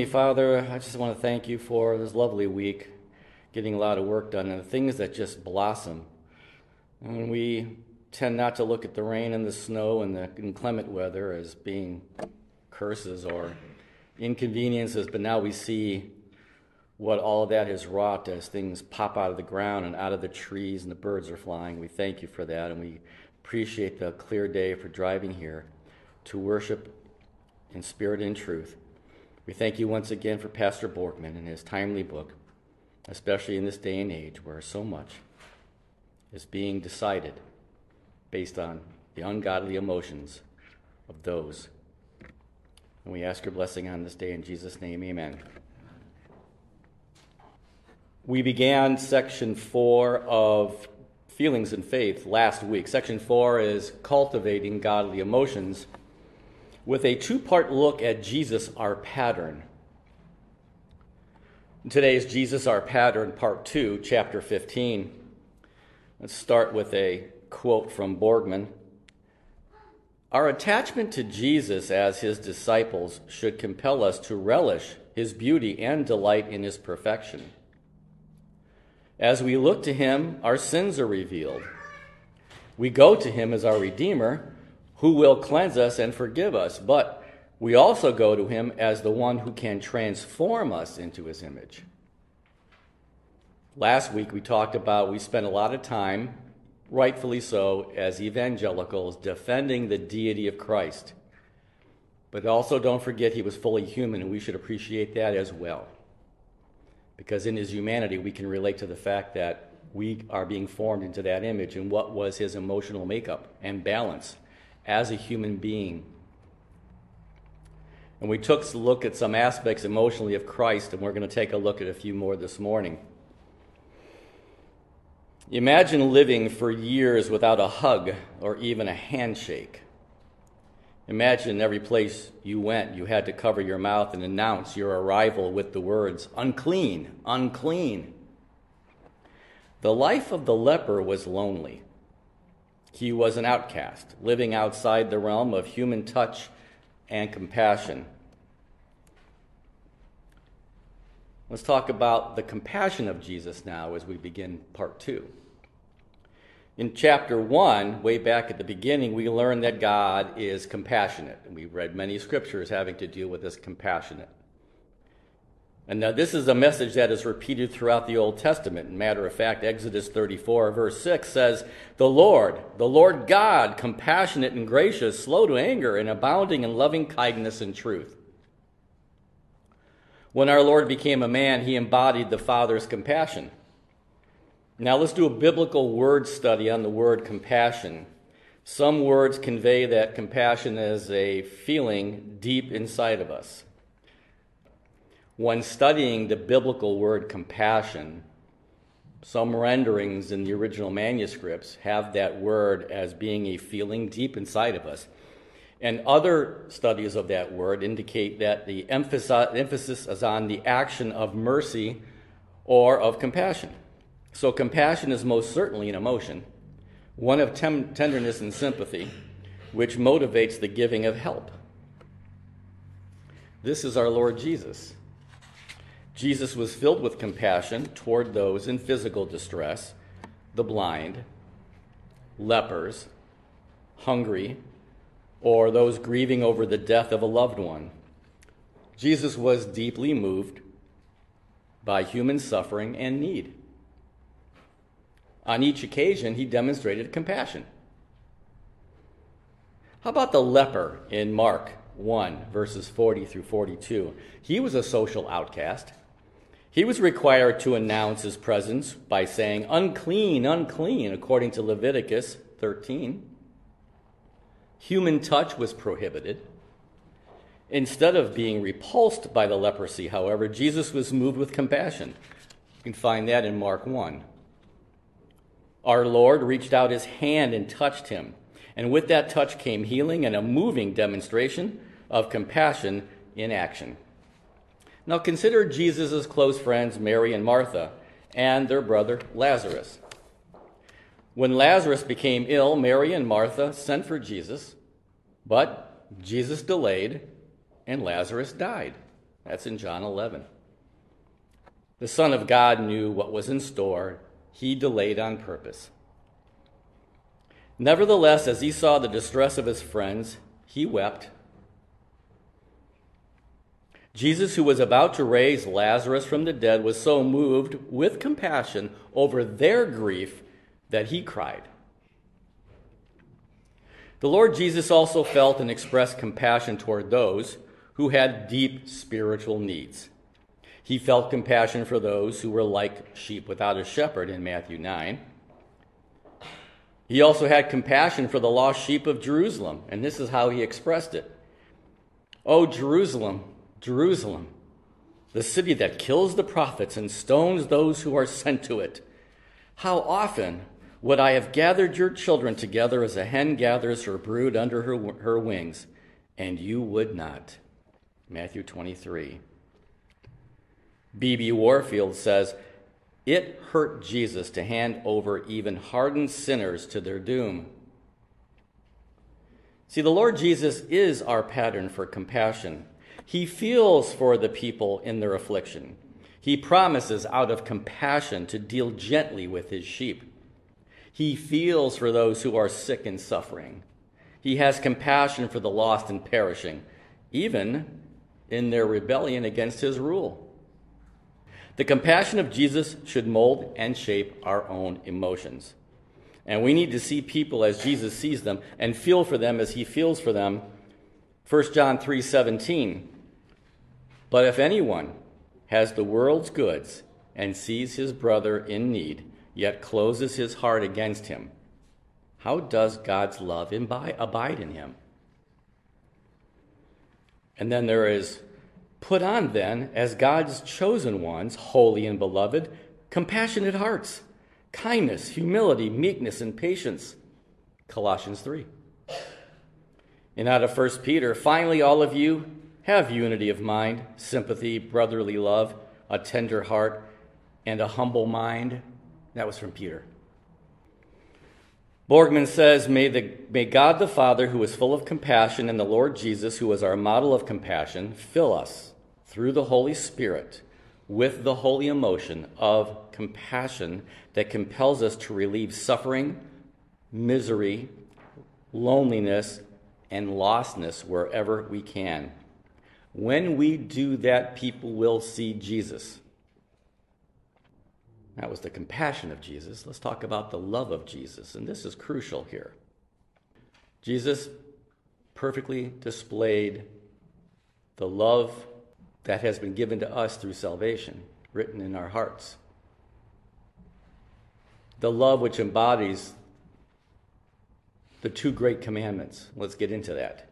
Heavenly Father, I just want to thank you for this lovely week, getting a lot of work done, and the things that just blossom. And we tend not to look at the rain and the snow and the inclement weather as being curses or inconveniences, but now we see what all that has wrought as things pop out of the ground and out of the trees and the birds are flying. We thank you for that, and we appreciate the clear day for driving here to worship in spirit and truth. We thank you once again for Pastor Borgman and his timely book, especially in this day and age where so much is being decided based on the ungodly emotions of those. And we ask your blessing on this day in Jesus' name, amen. We began section four of Feelings and Faith last week. Section four is Cultivating Godly Emotions with a two part look at Jesus, our pattern. Today is Jesus, our pattern, part two, chapter 15. Let's start with a quote from Borgman. Our attachment to Jesus as his disciples should compel us to relish his beauty and delight in his perfection. As we look to him, our sins are revealed. We go to him as our Redeemer who will cleanse us and forgive us. But we also go to him as the one who can transform us into his image. Last week we talked about, we spent a lot of time, rightfully so, as evangelicals, defending the deity of Christ. But also don't forget he was fully human, and we should appreciate that as well. Because in his humanity, we can relate to the fact that we are being formed into that image and what was his emotional makeup and balance as a human being. And we took a look at some aspects emotionally of Christ, and we're going to take a look at a few more this morning. Imagine living for years without a hug or even a handshake. Imagine every place you went, you had to cover your mouth and announce your arrival with the words, unclean, unclean. The life of the leper was lonely. He was an outcast, living outside the realm of human touch and compassion. Let's talk about the compassion of Jesus now as we begin part two. In chapter one, way back at the beginning, we learned that God is compassionate. And we read many scriptures having to do with this compassionate. And now this is a message that is repeated throughout the Old Testament. Matter of fact, Exodus 34, verse 6 says, The Lord, the Lord God, compassionate and gracious, slow to anger, and abounding in loving kindness and truth. When our Lord became a man, he embodied the Father's compassion. Now let's do a biblical word study on the word compassion. Some words convey that compassion is a feeling deep inside of us when studying the biblical word compassion, some renderings in the original manuscripts have that word as being a feeling deep inside of us. And other studies of that word indicate that the emphasis is on the action of mercy or of compassion. So, compassion is most certainly an emotion, one of tem- tenderness and sympathy, which motivates the giving of help. This is our Lord Jesus. Jesus was filled with compassion toward those in physical distress, the blind, lepers, hungry, or those grieving over the death of a loved one. Jesus was deeply moved by human suffering and need. On each occasion, he demonstrated compassion. How about the leper in Mark 1, verses 40 through 42? He was a social outcast. He was required to announce his presence by saying, unclean, unclean, according to Leviticus 13. Human touch was prohibited. Instead of being repulsed by the leprosy, however, Jesus was moved with compassion. You can find that in Mark 1. Our Lord reached out his hand and touched him. And with that touch came healing and a moving demonstration of compassion in action. Now consider Jesus' close friends, Mary and Martha, and their brother Lazarus. When Lazarus became ill, Mary and Martha sent for Jesus, but Jesus delayed and Lazarus died. That's in John 11. The Son of God knew what was in store, he delayed on purpose. Nevertheless, as he saw the distress of his friends, he wept. Jesus, who was about to raise Lazarus from the dead, was so moved with compassion over their grief that he cried. The Lord Jesus also felt and expressed compassion toward those who had deep spiritual needs. He felt compassion for those who were like sheep without a shepherd in Matthew 9. He also had compassion for the lost sheep of Jerusalem, and this is how he expressed it. Oh, Jerusalem, Jerusalem, the city that kills the prophets and stones those who are sent to it. How often would I have gathered your children together as a hen gathers her brood under her, her wings, and you would not. Matthew 23. B.B. Warfield says, It hurt Jesus to hand over even hardened sinners to their doom. See, the Lord Jesus is our pattern for compassion. He feels for the people in their affliction. He promises out of compassion to deal gently with his sheep. He feels for those who are sick and suffering. He has compassion for the lost and perishing, even in their rebellion against his rule. The compassion of Jesus should mold and shape our own emotions. And we need to see people as Jesus sees them and feel for them as he feels for them. 1 John 3:17 But if anyone has the world's goods and sees his brother in need yet closes his heart against him, how does God's love abide in him? And then there is put on then as God's chosen ones, holy and beloved, compassionate hearts, kindness, humility, meekness, and patience. Colossians 3. And out of 1 Peter, finally, all of you have unity of mind, sympathy, brotherly love, a tender heart, and a humble mind. That was from Peter. Borgman says, may, the, may God the Father, who is full of compassion, and the Lord Jesus, who is our model of compassion, fill us through the Holy Spirit with the holy emotion of compassion that compels us to relieve suffering, misery, loneliness, and lostness wherever we can. When we do that, people will see Jesus. That was the compassion of Jesus. Let's talk about the love of Jesus. And this is crucial here. Jesus perfectly displayed the love that has been given to us through salvation, written in our hearts. The love which embodies the two great commandments. Let's get into that.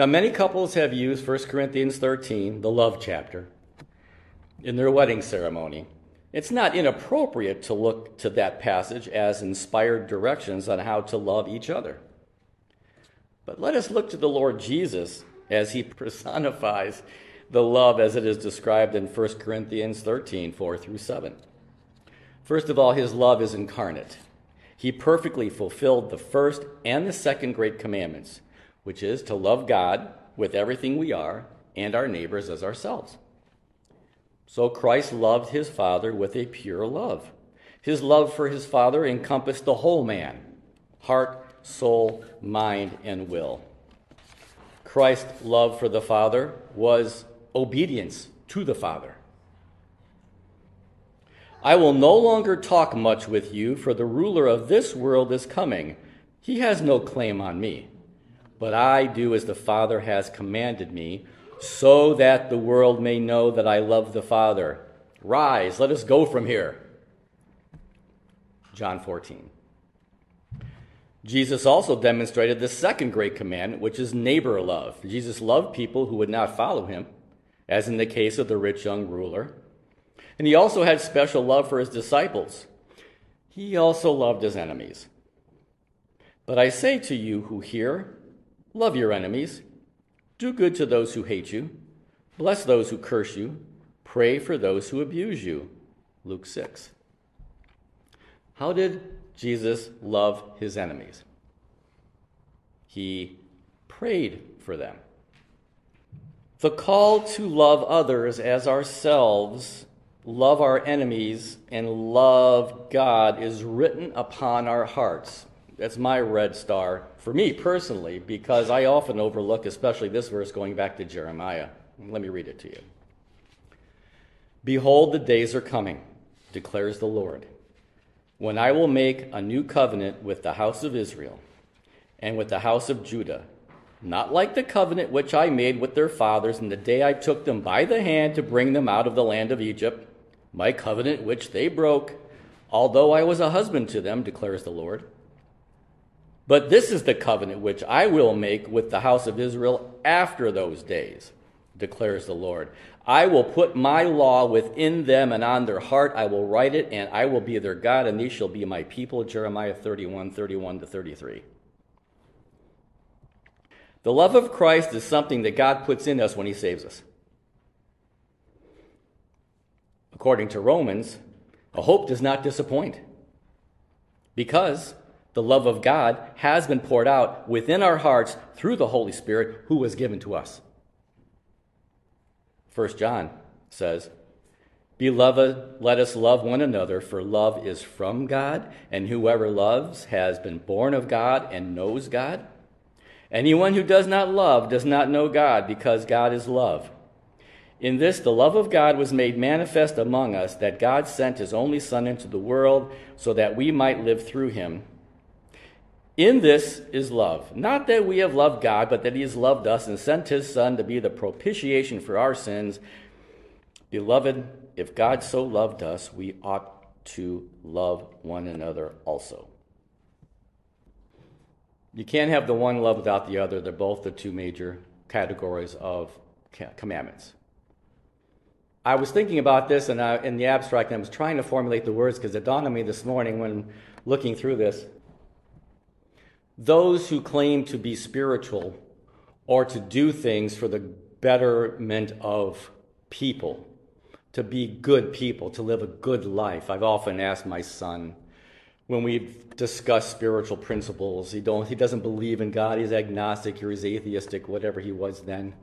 Now, many couples have used 1 Corinthians 13, the love chapter, in their wedding ceremony. It's not inappropriate to look to that passage as inspired directions on how to love each other. But let us look to the Lord Jesus as he personifies the love as it is described in 1 Corinthians 13 4 through 7. First of all, his love is incarnate. He perfectly fulfilled the first and the second great commandments, which is to love God with everything we are and our neighbors as ourselves. So Christ loved his Father with a pure love. His love for his Father encompassed the whole man heart, soul, mind, and will. Christ's love for the Father was obedience to the Father. I will no longer talk much with you, for the ruler of this world is coming. He has no claim on me, but I do as the Father has commanded me, so that the world may know that I love the Father. Rise, let us go from here. John 14. Jesus also demonstrated the second great commandment, which is neighbor love. Jesus loved people who would not follow him, as in the case of the rich young ruler. And he also had special love for his disciples. He also loved his enemies. But I say to you who hear, love your enemies, do good to those who hate you, bless those who curse you, pray for those who abuse you. Luke 6. How did Jesus love his enemies? He prayed for them. The call to love others as ourselves love our enemies, and love God is written upon our hearts. That's my red star for me personally, because I often overlook, especially this verse going back to Jeremiah. Let me read it to you. Behold, the days are coming, declares the Lord, when I will make a new covenant with the house of Israel and with the house of Judah not like the covenant which I made with their fathers in the day I took them by the hand to bring them out of the land of Egypt, my covenant which they broke, although I was a husband to them, declares the Lord. But this is the covenant which I will make with the house of Israel after those days, declares the Lord. I will put my law within them and on their heart I will write it, and I will be their God, and they shall be my people. Jeremiah 31, 31 to 33. The love of Christ is something that God puts in us when He saves us. According to Romans, a hope does not disappoint because the love of God has been poured out within our hearts through the Holy Spirit who was given to us. 1 John says, Beloved, let us love one another, for love is from God, and whoever loves has been born of God and knows God. Anyone who does not love does not know God, because God is love. In this, the love of God was made manifest among us, that God sent his only Son into the world so that we might live through him. In this is love. Not that we have loved God, but that he has loved us and sent his Son to be the propitiation for our sins. Beloved, if God so loved us, we ought to love one another also. You can't have the one love without the other. They're both the two major categories of commandments. I was thinking about this and I, in the abstract, and I was trying to formulate the words because it dawned on me this morning when looking through this. Those who claim to be spiritual or to do things for the betterment of people, to be good people, to live a good life. I've often asked my son when we've discussed spiritual principles, he, don't, he doesn't believe in God, he's agnostic or he's atheistic, whatever he was then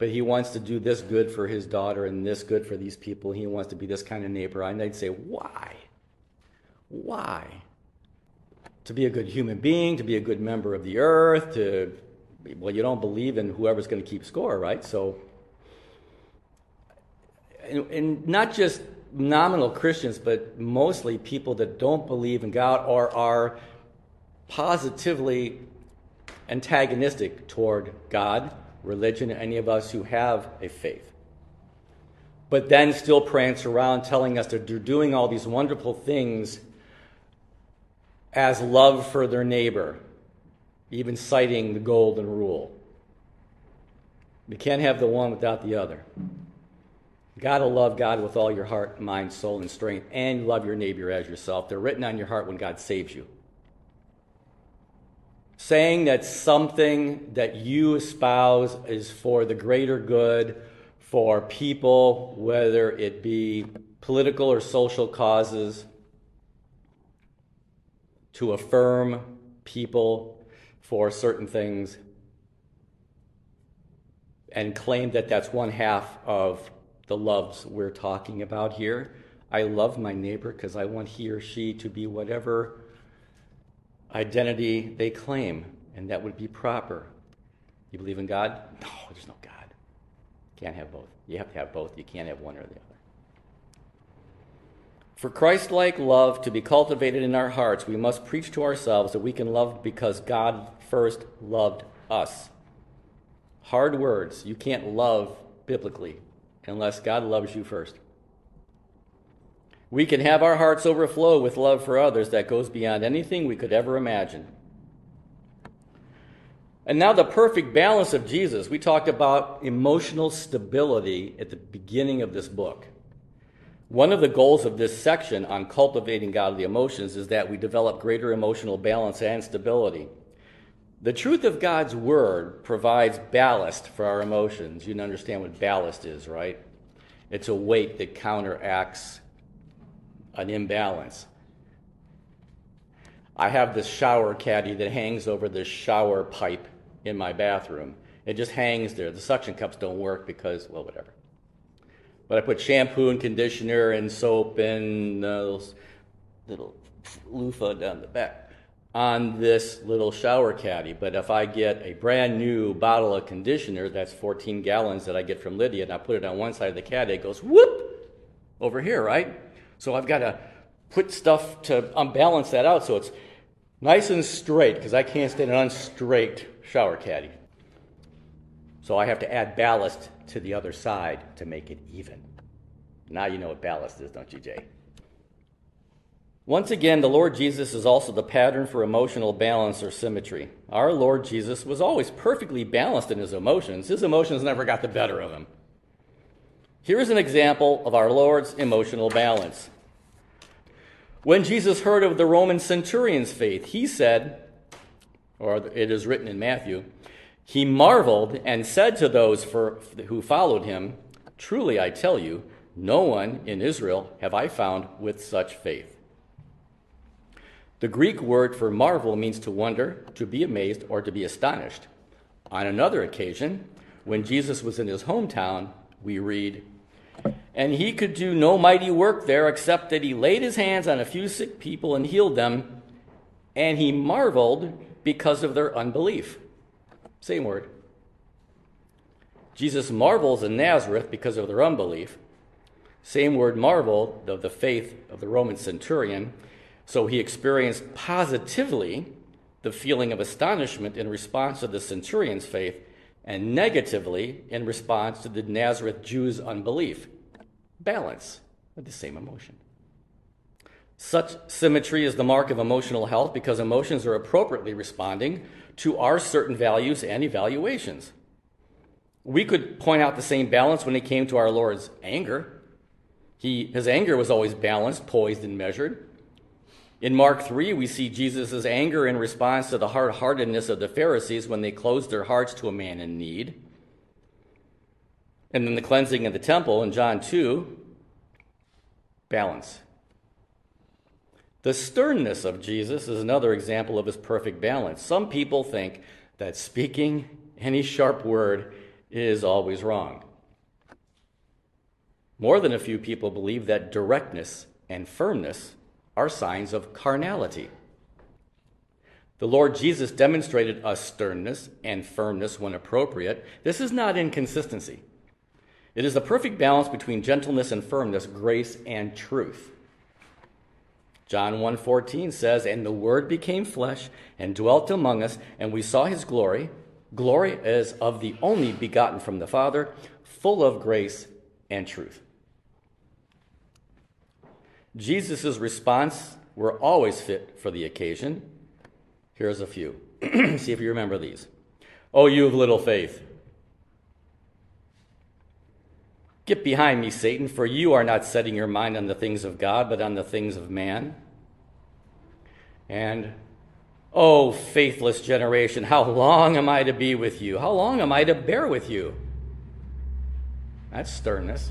but he wants to do this good for his daughter and this good for these people. He wants to be this kind of neighbor. And I'd say, why? Why? To be a good human being, to be a good member of the earth, to, well, you don't believe in whoever's going to keep score, right? So, and, and not just nominal Christians, but mostly people that don't believe in God or are positively antagonistic toward God religion, any of us who have a faith. But then still prance around telling us that they're doing all these wonderful things as love for their neighbor, even citing the golden rule. You can't have the one without the other. You gotta love God with all your heart, mind, soul, and strength, and love your neighbor as yourself. They're written on your heart when God saves you saying that something that you espouse is for the greater good for people, whether it be political or social causes, to affirm people for certain things, and claim that that's one half of the loves we're talking about here. I love my neighbor because I want he or she to be whatever identity they claim, and that would be proper. You believe in God? No, there's no God. Can't have both. You have to have both. You can't have one or the other. For Christ like love to be cultivated in our hearts, we must preach to ourselves that we can love because God first loved us. Hard words. You can't love biblically unless God loves you first. We can have our hearts overflow with love for others that goes beyond anything we could ever imagine. And now, the perfect balance of Jesus. We talked about emotional stability at the beginning of this book. One of the goals of this section on cultivating godly emotions is that we develop greater emotional balance and stability. The truth of God's word provides ballast for our emotions. You understand what ballast is, right? It's a weight that counteracts an imbalance. I have this shower caddy that hangs over this shower pipe in my bathroom. It just hangs there. The suction cups don't work because, well, whatever. But I put shampoo and conditioner and soap and uh, those little loofah down the back on this little shower caddy. But if I get a brand new bottle of conditioner that's 14 gallons that I get from Lydia and I put it on one side of the caddy, it goes whoop over here, right? So I've got to put stuff to unbalance that out so it's nice and straight because I can't stand an unstraight shower caddy. So I have to add ballast to the other side to make it even. Now you know what ballast is, don't you, Jay? Once again, the Lord Jesus is also the pattern for emotional balance or symmetry. Our Lord Jesus was always perfectly balanced in his emotions. His emotions never got the better of him. Here's an example of our Lord's emotional balance. When Jesus heard of the Roman centurion's faith, he said, or it is written in Matthew, he marveled and said to those for, who followed him, Truly I tell you, no one in Israel have I found with such faith. The Greek word for marvel means to wonder, to be amazed, or to be astonished. On another occasion, when Jesus was in his hometown, we read, And he could do no mighty work there except that he laid his hands on a few sick people and healed them, and he marveled because of their unbelief. Same word. Jesus marvels in Nazareth because of their unbelief. Same word marvel of the faith of the Roman centurion. So he experienced positively the feeling of astonishment in response to the centurion's faith, and negatively in response to the Nazareth Jews' unbelief. Balance of the same emotion. Such symmetry is the mark of emotional health because emotions are appropriately responding to our certain values and evaluations. We could point out the same balance when it came to our Lord's anger. He, his anger was always balanced, poised, and measured. In Mark 3, we see Jesus' anger in response to the hard heartedness of the Pharisees when they closed their hearts to a man in need. And then the cleansing of the temple in John 2, balance. The sternness of Jesus is another example of his perfect balance. Some people think that speaking any sharp word is always wrong. More than a few people believe that directness and firmness are signs of carnality. The Lord Jesus demonstrated a sternness and firmness when appropriate. This is not inconsistency. It is the perfect balance between gentleness and firmness, grace and truth. John 1:14 says, "And the word became flesh and dwelt among us, and we saw his glory, glory as of the only begotten from the Father, full of grace and truth." Jesus' response were always fit for the occasion. Here's a few. See if you remember these. Oh, you of little faith. Get behind me, Satan, for you are not setting your mind on the things of God, but on the things of man. And, oh, faithless generation, how long am I to be with you? How long am I to bear with you? That's sternness.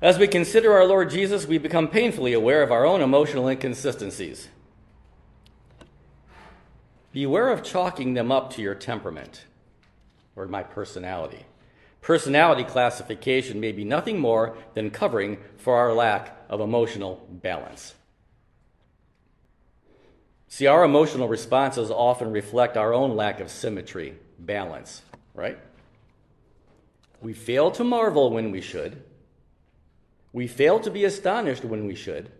As we consider our Lord Jesus, we become painfully aware of our own emotional inconsistencies. Beware of chalking them up to your temperament or my personality. Personality classification may be nothing more than covering for our lack of emotional balance. See, our emotional responses often reflect our own lack of symmetry, balance, right? We fail to marvel when we should. We fail to be astonished when we should.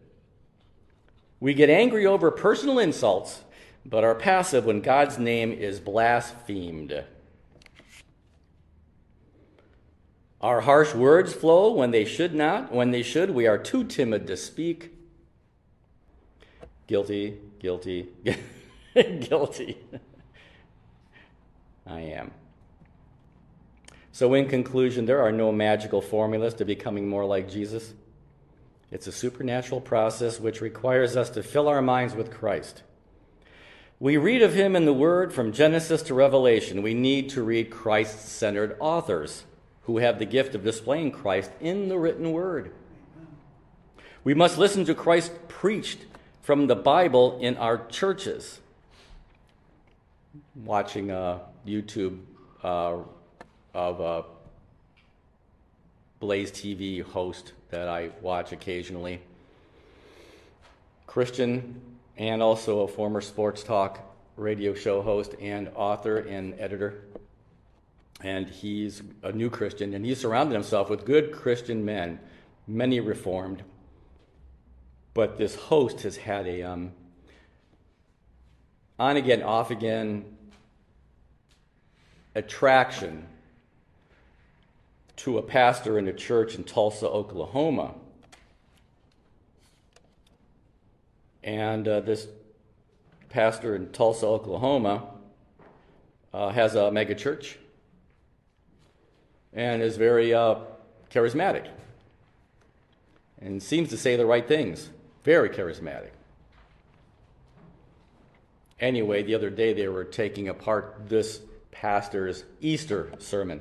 We get angry over personal insults, but are passive when God's name is blasphemed. Our harsh words flow when they should not. When they should, we are too timid to speak. Guilty, guilty, guilty. I am. So, in conclusion, there are no magical formulas to becoming more like Jesus. It's a supernatural process which requires us to fill our minds with Christ. We read of him in the Word from Genesis to Revelation. We need to read Christ centered authors who have the gift of displaying Christ in the written Word. We must listen to Christ preached from the Bible in our churches. Watching a YouTube uh, of a Blaze TV host that I watch occasionally, Christian and also a former sports talk radio show host and author and editor. And he's a new Christian, and he's surrounded himself with good Christian men, many reformed, but this host has had a um, on again, off again attraction to a pastor in a church in Tulsa, Oklahoma. And uh, this pastor in Tulsa, Oklahoma, uh, has a mega church and is very uh, charismatic and seems to say the right things. Very charismatic. Anyway, the other day they were taking apart this pastor's Easter sermon.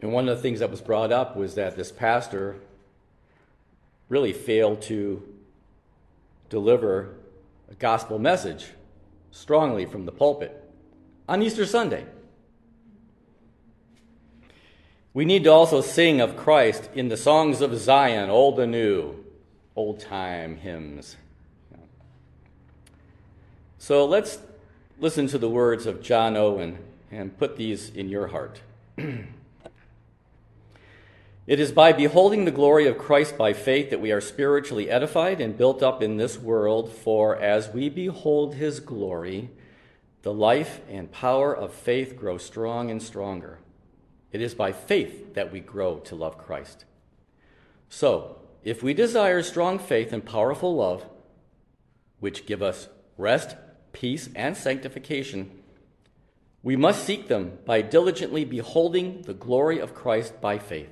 And one of the things that was brought up was that this pastor really failed to deliver a gospel message strongly from the pulpit on Easter Sunday. We need to also sing of Christ in the songs of Zion, old and new, old time hymns. So let's listen to the words of John Owen and put these in your heart. it is by beholding the glory of Christ by faith that we are spiritually edified and built up in this world, for as we behold his glory, the life and power of faith grow strong and stronger. It is by faith that we grow to love Christ. So, if we desire strong faith and powerful love, which give us rest, peace, and sanctification, we must seek them by diligently beholding the glory of Christ by faith.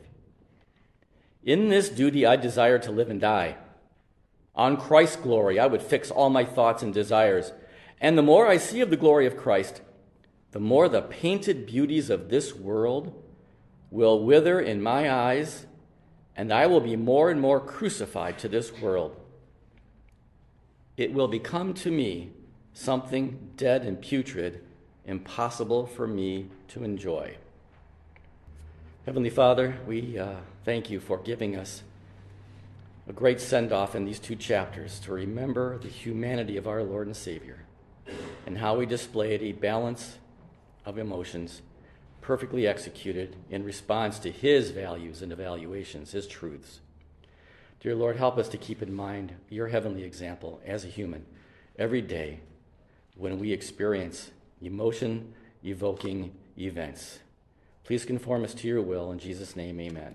In this duty I desire to live and die. On Christ's glory I would fix all my thoughts and desires. And the more I see of the glory of Christ, the more the painted beauties of this world will wither in my eyes, and I will be more and more crucified to this world. It will become to me something dead and putrid, impossible for me to enjoy. Heavenly Father, we uh, thank you for giving us a great send off in these two chapters to remember the humanity of our Lord and Savior and how we displayed a balance of emotions perfectly executed in response to His values and evaluations, His truths. Dear Lord, help us to keep in mind your heavenly example as a human every day when we experience emotion evoking events. Please conform us to your will. In Jesus' name, amen.